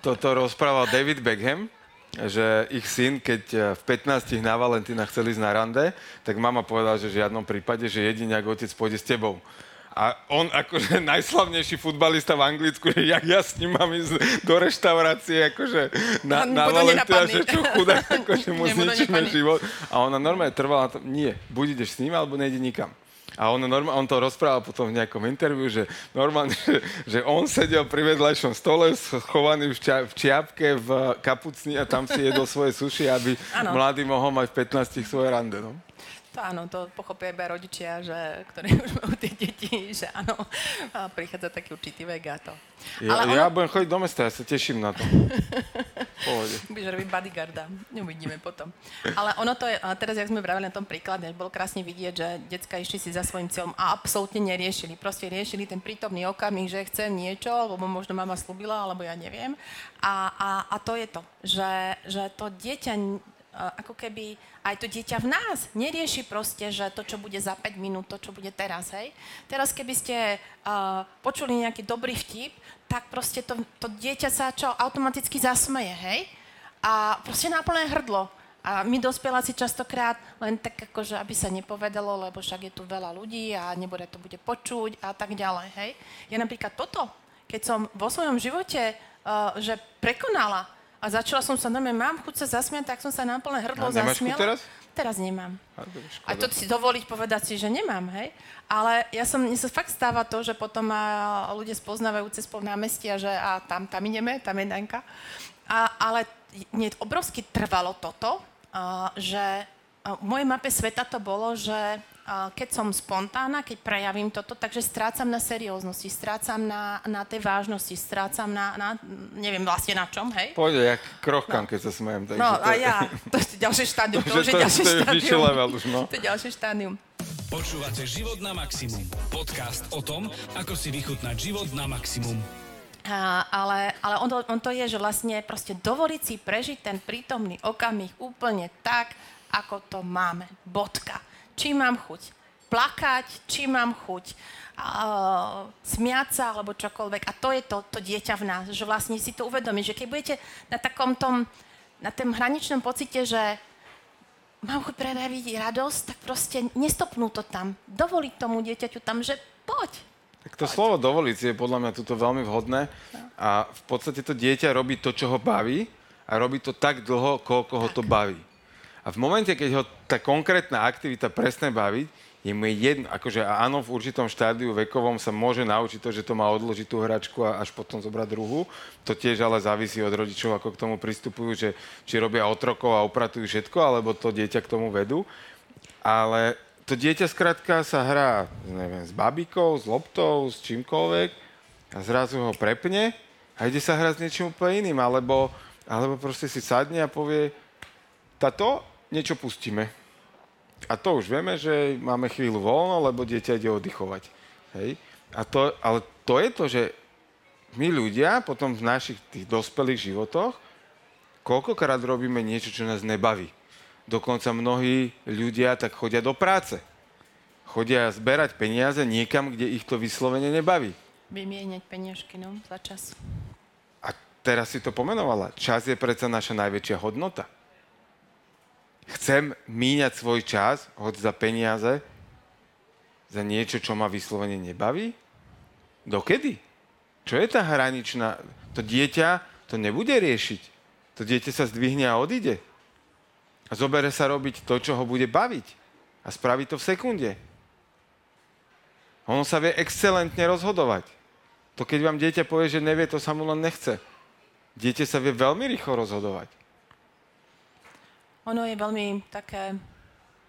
Toto rozprával David Beckham, že ich syn, keď e, v 15 na Valentína chceli ísť na rande, tak mama povedala, že v žiadnom prípade, že jedine ak otec pôjde s tebou. A on akože [laughs] najslavnejší futbalista v Anglicku, že jak ja s ním mám ísť do reštaurácie, akože na, na Valentína, že čo chudá, [laughs] akože mu zničíme život. A ona normálne trvala na tom, nie, buď ideš s ním, alebo nejde nikam. A on, normál, on to rozprával potom v nejakom interviu, že normálne, že, že on sedel pri vedľajšom stole schovaný v, čia, v čiapke, v kapucni a tam si jedol svoje suši, aby ano. mladý mohol mať v 15 svoje rande. No? To áno, to pochopia iba rodičia, že, ktorí [laughs] už majú tie deti, že áno, a prichádza taký určitý vek a to. Ja, Ale ono... ja budem chodiť do mesta, ja sa teším na to. [laughs] Pohode. Budeš robiť bodyguarda, uvidíme potom. Ale ono to je, a teraz, jak sme vravili na tom príklade, bolo krásne vidieť, že decka išli si za svojim cieľom a absolútne neriešili. Proste riešili ten prítomný okamih, že chcem niečo, lebo možno mama slúbila, alebo ja neviem. A, a, a to je to, že, že to dieťa ako keby aj to dieťa v nás nerieši proste, že to, čo bude za 5 minút, to, čo bude teraz, hej. Teraz, keby ste uh, počuli nejaký dobrý vtip, tak proste to, to dieťa sa čo automaticky zasmeje, hej. A proste náplné hrdlo. A my dospeláci častokrát len tak akože, aby sa nepovedalo, lebo však je tu veľa ľudí a nebude to bude počuť a tak ďalej, hej. Ja napríklad toto, keď som vo svojom živote, uh, že prekonala a začala som sa, no mám chuť sa zasmiať, tak som sa na plné hrdlo a zasmiala. teraz? Teraz nemám. A, to si dovoliť povedať si, že nemám, hej? Ale ja som, mne sa fakt stáva to, že potom ma ľudia spoznávajú cez pol námestia, že a tam, tam ideme, tam je Danka. A, ale mne obrovsky trvalo toto, a, že a v mojej mape sveta to bolo, že keď som spontánna, keď prejavím toto, takže strácam na serióznosti, strácam na, na tej vážnosti, strácam na, na, neviem vlastne na čom, hej? Pôjde, jak krochkám, no. keď sa smejem. Takže no a je... ja, to je ďalšie štádium, [laughs] to, už je ďalšie štádium. level už, no. To je ďalšie štádium. Počúvate Život na maximum. Podcast o tom, ako si vychutnať život na maximum. A, ale ale on, to, on to je, že vlastne proste dovoliť si prežiť ten prítomný okamih úplne tak, ako to máme. Bodka či mám chuť plakať, či mám chuť uh, smiať sa, alebo čokoľvek. A to je to, to dieťa v nás, že vlastne si to uvedomí, že keď budete na takom tom, na tom hraničnom pocite, že mám chuť prejaviť radosť, tak proste nestopnú to tam. Dovoliť tomu dieťaťu tam, že poď. Tak to slovo dovoliť je podľa mňa tuto veľmi vhodné a v podstate to dieťa robí to, čo ho baví a robí to tak dlho, koľko tak. ho to baví. A v momente, keď ho tá konkrétna aktivita presne baví, je mu jedno, akože áno, v určitom štádiu vekovom sa môže naučiť to, že to má odložiť tú hračku a až potom zobrať druhú. To tiež ale závisí od rodičov, ako k tomu pristupujú, že či robia otrokov a upratujú všetko, alebo to dieťa k tomu vedú. Ale to dieťa skrátka sa hrá, neviem, s babikou, s loptou, s čímkoľvek a zrazu ho prepne a ide sa hrať s niečím úplne iným, alebo, alebo proste si sadne a povie, tato, niečo pustíme. A to už vieme, že máme chvíľu voľno, lebo dieťa ide oddychovať. Hej? A to, ale to je to, že my ľudia potom v našich tých dospelých životoch koľkokrát robíme niečo, čo nás nebaví. Dokonca mnohí ľudia tak chodia do práce. Chodia zberať peniaze niekam, kde ich to vyslovene nebaví. Vymieňať peniažky, no, za čas. A teraz si to pomenovala. Čas je predsa naša najväčšia hodnota. Chcem míňať svoj čas, hoď za peniaze, za niečo, čo ma vyslovene nebaví? Dokedy? Čo je tá hraničná? To dieťa to nebude riešiť. To dieťa sa zdvihne a odíde. A zobere sa robiť to, čo ho bude baviť. A spraví to v sekunde. Ono sa vie excelentne rozhodovať. To keď vám dieťa povie, že nevie, to sa mu len nechce. Dieťa sa vie veľmi rýchlo rozhodovať. Ono je veľmi také,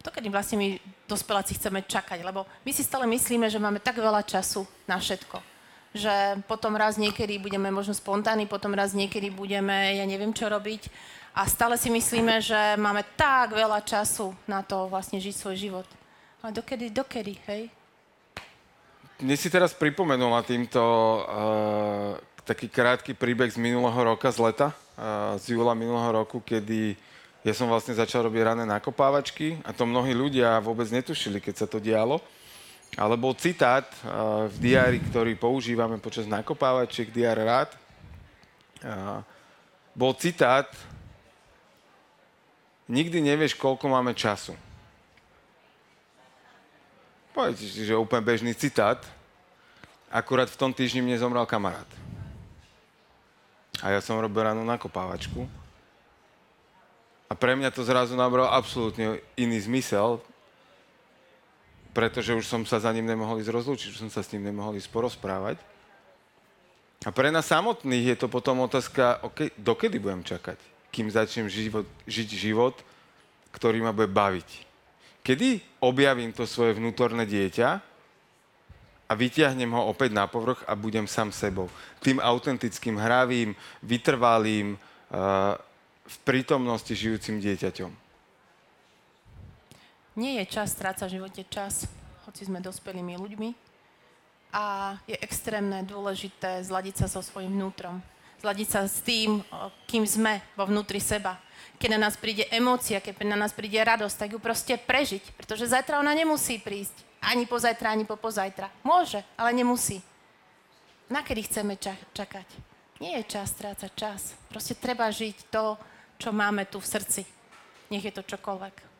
to kedy vlastne my dospeláci chceme čakať, lebo my si stále myslíme, že máme tak veľa času na všetko. Že potom raz niekedy budeme možno spontánni, potom raz niekedy budeme, ja neviem čo robiť. A stále si myslíme, že máme tak veľa času na to vlastne žiť svoj život. Ale dokedy, dokedy, hej? Mne si teraz pripomenula týmto uh, taký krátky príbeh z minulého roka, z leta, uh, z júla minulého roku, kedy ja som vlastne začal robiť rané nakopávačky a to mnohí ľudia vôbec netušili, keď sa to dialo. Ale bol citát uh, v diári, ktorý používame počas nakopávačiek, diár rád. Uh, bol citát Nikdy nevieš, koľko máme času. Poviete si, že úplne bežný citát. Akurát v tom týždni mne zomrel kamarát. A ja som robil ranú nakopávačku a pre mňa to zrazu nabralo absolútne iný zmysel, pretože už som sa za ním nemohol ísť rozlúčiť, už som sa s ním nemohol ísť porozprávať. A pre nás samotných je to potom otázka, okay, dokedy budem čakať, kým začnem život, žiť život, ktorý ma bude baviť. Kedy objavím to svoje vnútorné dieťa a vyťahnem ho opäť na povrch a budem sám sebou. Tým autentickým, hravým, vytrvalým, uh, v prítomnosti žijúcim dieťaťom? Nie je čas strácať v živote čas, hoci sme dospelými ľuďmi. A je extrémne dôležité zladiť sa so svojím vnútrom. Zladiť sa s tým, kým sme vo vnútri seba. Keď na nás príde emócia, keď na nás príde radosť, tak ju proste prežiť. Pretože zajtra ona nemusí prísť. Ani pozajtra, ani po pozajtra. Môže, ale nemusí. Na kedy chceme čakať? Nie je čas strácať čas. Proste treba žiť to, čo máme tu v srdci. Nech je to čokoľvek.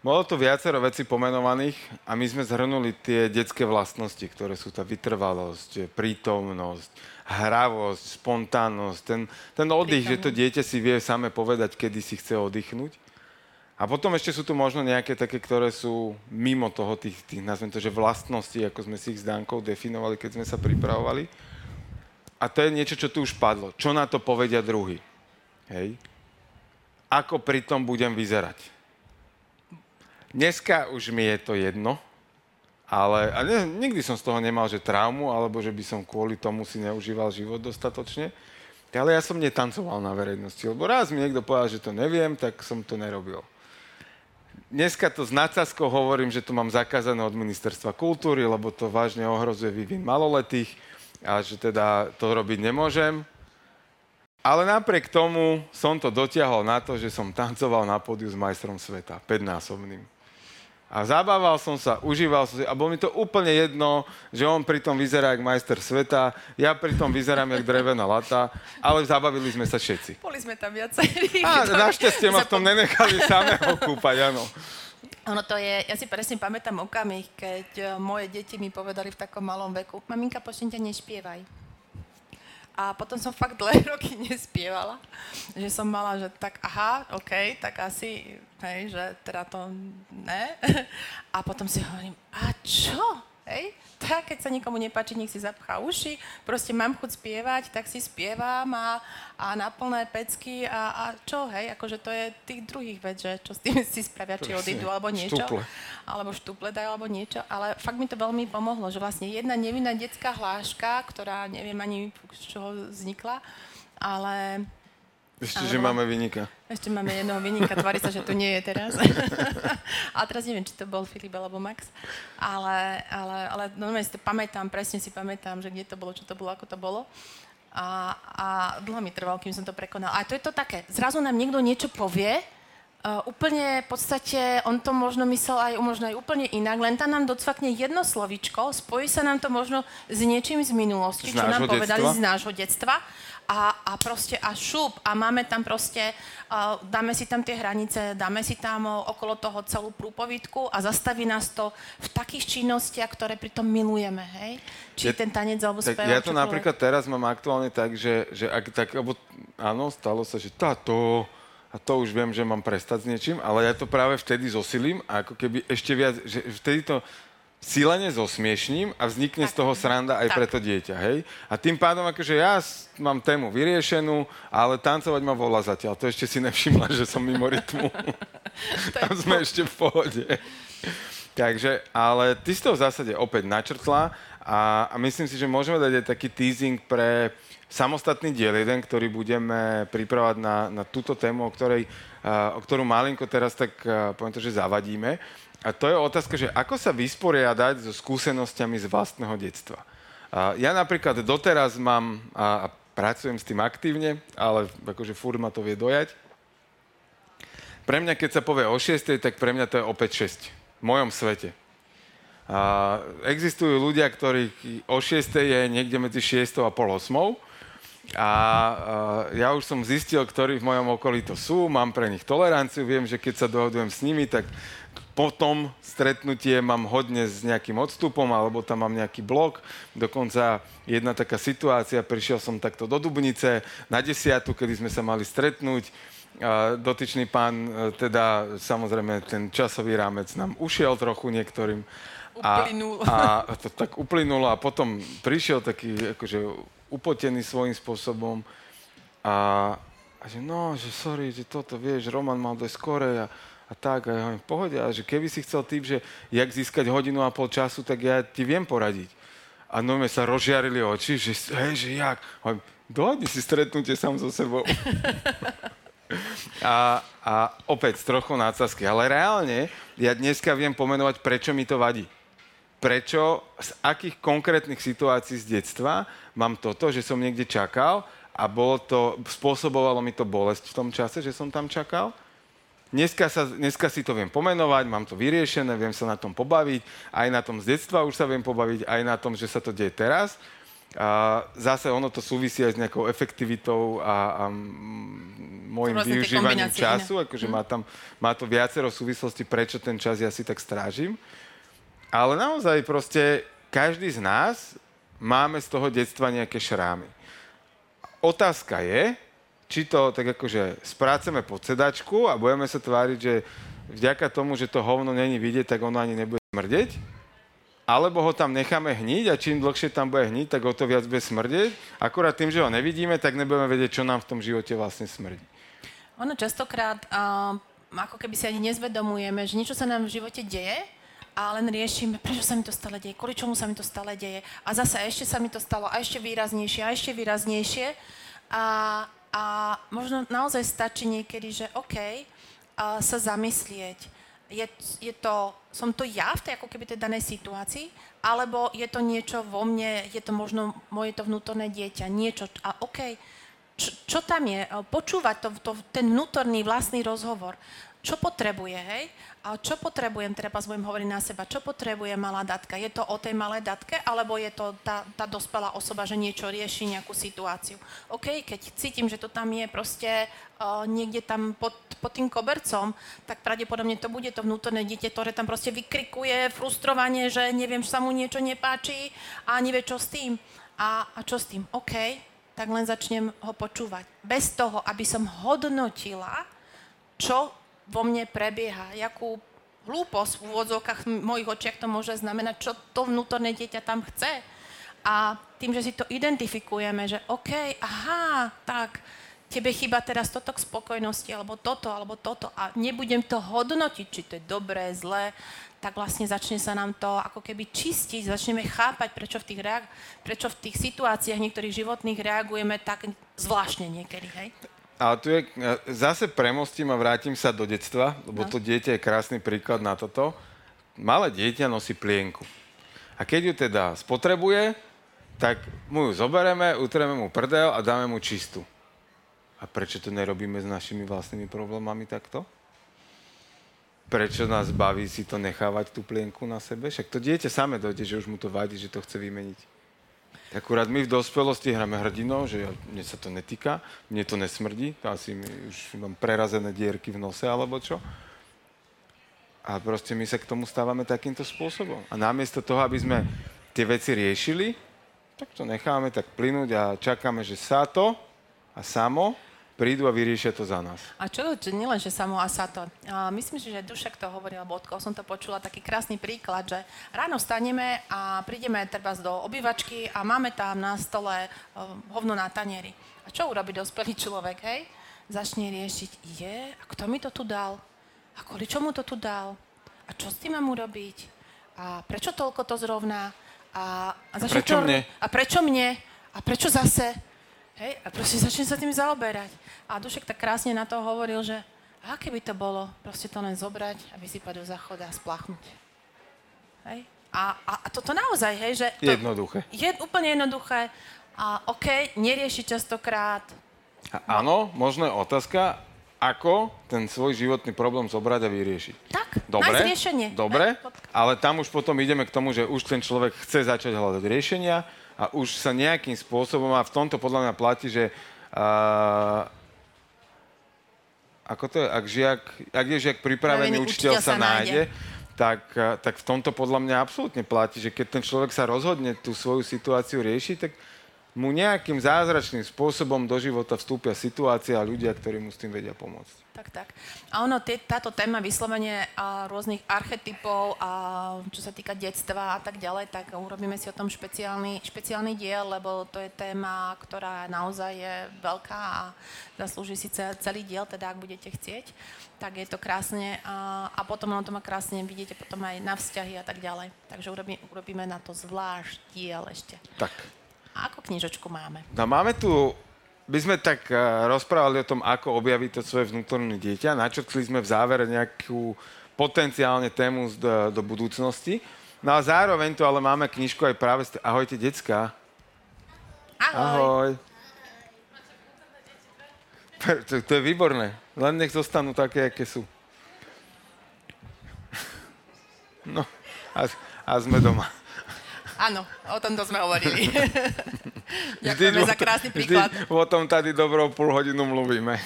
Bolo tu viacero vecí pomenovaných a my sme zhrnuli tie detské vlastnosti, ktoré sú tá vytrvalosť, prítomnosť, hravosť, spontánnosť, ten, ten oddych, že to dieťa si vie same povedať, kedy si chce oddychnúť. A potom ešte sú tu možno nejaké také, ktoré sú mimo toho, tých, tých nazvem to, že vlastnosti, ako sme si ich s Dankou definovali, keď sme sa pripravovali. A to je niečo, čo tu už padlo. Čo na to povedia druhý? Hej. Ako pri tom budem vyzerať? Dneska už mi je to jedno, ale a ne, nikdy som z toho nemal, že traumu, alebo že by som kvôli tomu si neužíval život dostatočne. Ale ja som netancoval na verejnosti, lebo raz mi niekto povedal, že to neviem, tak som to nerobil. Dneska to s nadsázkou hovorím, že to mám zakázané od ministerstva kultúry, lebo to vážne ohrozuje vývin maloletých a že teda to robiť nemôžem. Ale napriek tomu som to dotiahol na to, že som tancoval na pódiu s majstrom sveta, 5-násobným. A zabával som sa, užíval som si a bolo mi to úplne jedno, že on pritom vyzerá jak majster sveta, ja pritom vyzerám jak drevená lata, ale zabavili sme sa všetci. Boli sme tam viacerí. A našťastie ma v tom nenechali samého kúpať, áno. Ono to je, ja si presne pamätám okamih, keď eh, moje deti mi povedali v takom malom veku, maminka, prosím ťa, nešpievaj. A potom som fakt dlhé [laughs] roky nespievala. Že som mala, že tak aha, OK, tak asi, hej, že teda to ne. [laughs] A potom si hovorím, a čo? Hej? Tak, keď sa nikomu nepáči, nech si zapchá uši. Proste mám chuť spievať, tak si spievam a, a na plné pecky a, a čo, hej? Akože to je tých druhých vec, že čo s tým si spravia, či odídu alebo niečo. Štuple. Alebo štuple dajú alebo niečo. Ale fakt mi to veľmi pomohlo, že vlastne jedna nevinná detská hláška, ktorá neviem ani z čoho vznikla, ale ešte, že máme vynika. Ešte máme jedného vynika, tvári sa, že tu nie je teraz. [laughs] a teraz neviem, či to bol Filip alebo Max. Ale, ale, ale normálne si to pamätám, presne si pamätám, že kde to bolo, čo to bolo, ako to bolo. A, a dlho mi trvalo, kým som to prekonala. A to je to také, zrazu nám niekto niečo povie Uh, úplne v podstate, on to možno myslel aj možno aj úplne inak, len tam nám docvakne jedno slovičko, spojí sa nám to možno s niečím z minulosti, Z čo nám nášho povedali detstva? z nášho detstva a, a proste a šup a máme tam proste, uh, dáme si tam tie hranice, dáme si tam uh, okolo toho celú prúpovidku a zastaví nás to v takých činnostiach, ktoré pritom milujeme, hej? Či Je- ten tanec alebo spev. ja to čokoľvek. napríklad teraz mám aktuálne tak, že, že ak tak, alebo áno, stalo sa, že táto, a to už viem, že mám prestať s niečím, ale ja to práve vtedy zosilím a ako keby ešte viac, že vtedy to silene zosmiešním a vznikne z toho sranda aj Tak. pre to dieťa, hej? A tým pádom akože ja mám tému vyriešenú, ale tancovať ma volá zatiaľ. To ešte si nevšimla, že som mimo rytmu. [laughs] Tam sme ešte v pohode. Takže, ale ty si to v zásade opäť načrtla a, a myslím si, že môžeme dať aj taký teasing pre samostatný diel jeden, ktorý budeme pripravať na, na túto tému, o, ktorej, a, o ktorú malinko teraz tak, a, poviem to, že zavadíme. A to je otázka, že ako sa vysporiadať so skúsenosťami z vlastného detstva. A ja napríklad doteraz mám, a pracujem s tým aktívne, ale akože furt ma to vie dojať, pre mňa, keď sa povie o 6, tak pre mňa to je opäť 6. V mojom svete. A existujú ľudia, ktorí o 6 je niekde medzi 6 a pol 8. A, a ja už som zistil, ktorí v mojom okolí to sú, mám pre nich toleranciu, viem, že keď sa dohodujem s nimi, tak potom stretnutie mám hodne s nejakým odstupom, alebo tam mám nejaký blok. Dokonca jedna taká situácia, prišiel som takto do Dubnice na desiatu, kedy sme sa mali stretnúť. A dotyčný pán, e, teda samozrejme ten časový rámec nám ušiel trochu niektorým. Uplynul. A, a to tak uplynulo a potom prišiel taký akože upotený svojím spôsobom a, a že no, že sorry, že toto, vieš, Roman mal dojsť skore a, a tak, a ja hovorím, pohode, a že keby si chcel tým, že jak získať hodinu a pol času, tak ja ti viem poradiť. A no sa rozžiarili oči, že hej, že jak? Hovorím, dohodni si stretnutie sám so sebou. A, a opäť trochu nácasky. Ale reálne ja dneska viem pomenovať, prečo mi to vadí. Prečo, z akých konkrétnych situácií z detstva mám toto, že som niekde čakal a bolo to, spôsobovalo mi to bolesť v tom čase, že som tam čakal. Dneska, sa, dneska si to viem pomenovať, mám to vyriešené, viem sa na tom pobaviť, aj na tom z detstva už sa viem pobaviť, aj na tom, že sa to deje teraz. A zase ono to súvisí aj s nejakou efektivitou a, a môjim využívaním času, iné. akože má, tam, má to viacero súvislostí, prečo ten čas ja si tak strážim. Ale naozaj proste každý z nás máme z toho detstva nejaké šrámy. Otázka je, či to tak akože spráceme pod sedačku a budeme sa tváriť, že vďaka tomu, že to hovno není vidieť, tak ono ani nebude smrdeť, alebo ho tam necháme hniť a čím dlhšie tam bude hniť, tak o to viac bude smrdeť. Akurát tým, že ho nevidíme, tak nebudeme vedieť, čo nám v tom živote vlastne smrdí. Ono častokrát, uh, ako keby si ani nezvedomujeme, že niečo sa nám v živote deje a len riešime, prečo sa mi to stále deje, kvôli čomu sa mi to stále deje. A zase ešte sa mi to stalo a ešte výraznejšie a ešte výraznejšie. A, a možno naozaj stačí niekedy, že OK, a sa zamyslieť. Je, je to, som to ja v tej ako keby tej danej situácii, alebo je to niečo vo mne, je to možno moje to vnútorné dieťa, niečo, a OK, čo, čo tam je? Počúvať to, to, ten vnútorný vlastný rozhovor. Čo potrebuje, hej? A čo potrebujem, teraz budem hovoriť na seba, čo potrebuje malá datka? Je to o tej malej datke, alebo je to tá, tá dospelá osoba, že niečo rieši, nejakú situáciu? OK, keď cítim, že to tam je proste uh, niekde tam pod, pod tým kobercom, tak pravdepodobne to bude to vnútorné dieťa, ktoré tam proste vykrikuje frustrovanie, že neviem, že sa mu niečo nepáči a nevie, čo s tým. A, a čo s tým? OK, tak len začnem ho počúvať. Bez toho, aby som hodnotila, čo vo mne prebieha, jakú hlúposť v úvodzovkách mojich očiach to môže znamenať, čo to vnútorné dieťa tam chce. A tým, že si to identifikujeme, že OK, aha, tak, tebe chýba teraz toto k spokojnosti, alebo toto, alebo toto a nebudem to hodnotiť, či to je dobré, zlé, tak vlastne začne sa nám to ako keby čistiť, začneme chápať, prečo v tých, reak- prečo v tých situáciách niektorých životných reagujeme tak zvláštne niekedy, hej? Ale tu je, e, zase premostím a vrátim sa do detstva, lebo No. to dieťa je krásny príklad na toto. Malé dieťa nosí plienku. A keď ju teda spotrebuje, tak mu ju zobereme, utreme mu prdel a dáme mu čistú. A prečo to nerobíme s našimi vlastnými problémami takto? prečo nás baví si to nechávať tú plienku na sebe. Však to dieťa same dojde, že už mu to vadí, že to chce vymeniť. Akurát my v dospelosti hráme hrdinov, že ja, mne sa to netýka, mne to nesmrdí, to asi mi už mám prerazené dierky v nose alebo čo. A proste my sa k tomu stávame takýmto spôsobom. A namiesto toho, aby sme tie veci riešili, tak to necháme tak plynúť a čakáme, že sa to a samo prídu a vyriešia to za nás. A čo, že nielen, že samo a sato. Uh, myslím si, že Dušek to hovoril, alebo odkiaľ som to počula, taký krásny príklad, že ráno staneme a prídeme treba do obývačky a máme tam na stole uh, hovno na tanieri. A čo urobí dospelý človek, hej? Začne riešiť, je, a kto mi to tu dal? A kvôli čomu to tu dal? A čo s tým mám urobiť? A prečo toľko to zrovna? A, a, a prečo to, mne? A prečo mne? A prečo zase? Hej, a proste začne sa tým zaoberať. A Dušek tak krásne na to hovoril, že aké by to bolo, proste to len zobrať a vysypať do záchoda a spláchnuť. Hej? A, a, a toto naozaj, hej, že... To jednoduché. Je úplne jednoduché. A OK, nerieši častokrát. A, áno, možno je otázka, ako ten svoj životný problém zobrať a vyriešiť. Tak, dobre, nájsť riešenie. Dobre, ale tam už potom ideme k tomu, že už ten človek chce začať hľadať riešenia a už sa nejakým spôsobom, a v tomto podľa mňa platí, že uh, ako to je, ak, žiak, ak je žiak pripravený, učiteľ, učiteľ sa nájde, tak, tak v tomto podľa mňa absolútne platí, že keď ten človek sa rozhodne tú svoju situáciu riešiť, tak mu nejakým zázračným spôsobom do života vstúpia situácia a ľudia, ktorí mu s tým vedia pomôcť. Tak, tak. A ono, tý, táto téma vyslovene a rôznych archetypov, a čo sa týka detstva a tak ďalej, tak urobíme si o tom špeciálny, špeciálny diel, lebo to je téma, ktorá naozaj je veľká a zaslúži si celý diel, teda ak budete chcieť tak je to krásne a, a potom ono to má krásne, vidíte potom aj na vzťahy a tak ďalej. Takže urobí, urobíme na to zvlášť diel ešte. Tak. A ako knižočku máme? No máme tu, by sme tak uh, rozprávali o tom, ako objaviť to svoje vnútorné dieťa. Načrtli sme v závere nejakú potenciálne tému do, do budúcnosti. No a zároveň tu ale máme knižku aj práve... St- Ahojte, decka. Ahoj. Ahoj. To, to je výborné. Len nech zostanú také, aké sú. No, a, a sme doma. Áno, o tomto sme hovorili. [laughs] Ďakujeme za krásny príklad. Vždy o tom tady dobrou pol hodinu mluvíme.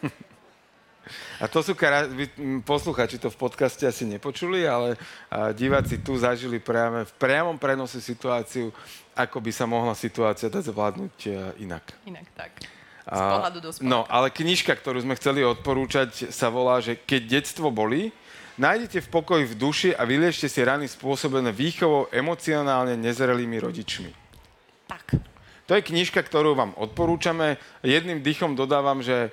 [laughs] A to sú. Vy, posluchači to v podcaste asi nepočuli, ale diváci tu zažili priame, v priamom prenose situáciu, ako by sa mohla situácia dať zvládnuť e, inak. Inak, tak. Z pohľadu No, ale knižka, ktorú sme chceli odporúčať, sa volá, že Keď detstvo bolí, Nájdete v pokoji v duši a vyliešte si rany spôsobené výchovou emocionálne nezrelými rodičmi. Tak. To je knižka, ktorú vám odporúčame. Jedným dýchom dodávam, že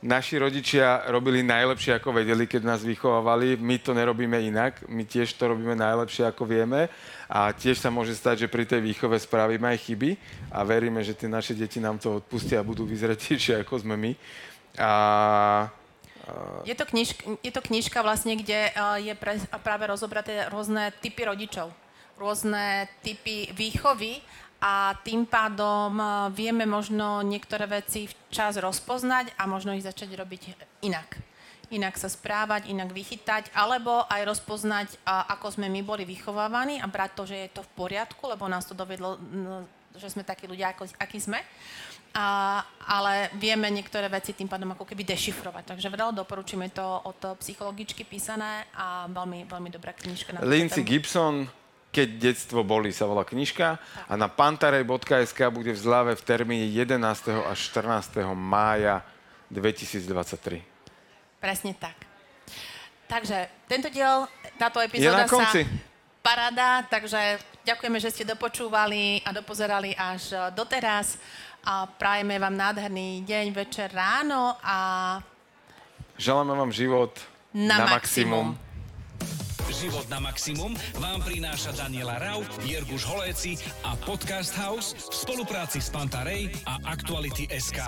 naši rodičia robili najlepšie, ako vedeli, keď nás vychovávali. My to nerobíme inak. My tiež to robíme najlepšie, ako vieme. A tiež sa môže stať, že pri tej výchove spravíme aj chyby. A veríme, že tie naše deti nám to odpustia a budú vyzretejšie, [laughs] ako sme my. A je to, knižka, je to knižka vlastne, kde je pre, práve rozobraté rôzne typy rodičov, rôzne typy výchovy a tým pádom vieme možno niektoré veci včas rozpoznať a možno ich začať robiť inak. Inak sa správať, inak vychytať, alebo aj rozpoznať, ako sme my boli vychovávaní a brať to, že je to v poriadku, lebo nás to dovedlo, že sme takí ľudia, ako, akí sme a, ale vieme niektoré veci tým pádom ako keby dešifrovať. Takže veľa doporučíme to od psychologičky písané a veľmi, veľmi dobrá knižka. Na Lindsay Gibson, keď detstvo boli, sa volá knižka a na pantarej.sk bude v zláve v termíne 11. až 14. mája 2023. Presne tak. Takže tento diel, táto epizóda sa paráda, takže ďakujeme, že ste dopočúvali a dopozerali až doteraz a prajeme vám nádherný deň, večer, ráno a... Želáme vám život na, na maximum. maximum. Život na maximum vám prináša Daniela Rau, Jirguš Holéci a Podcast House v spolupráci s Pantarej a Aktuality SK.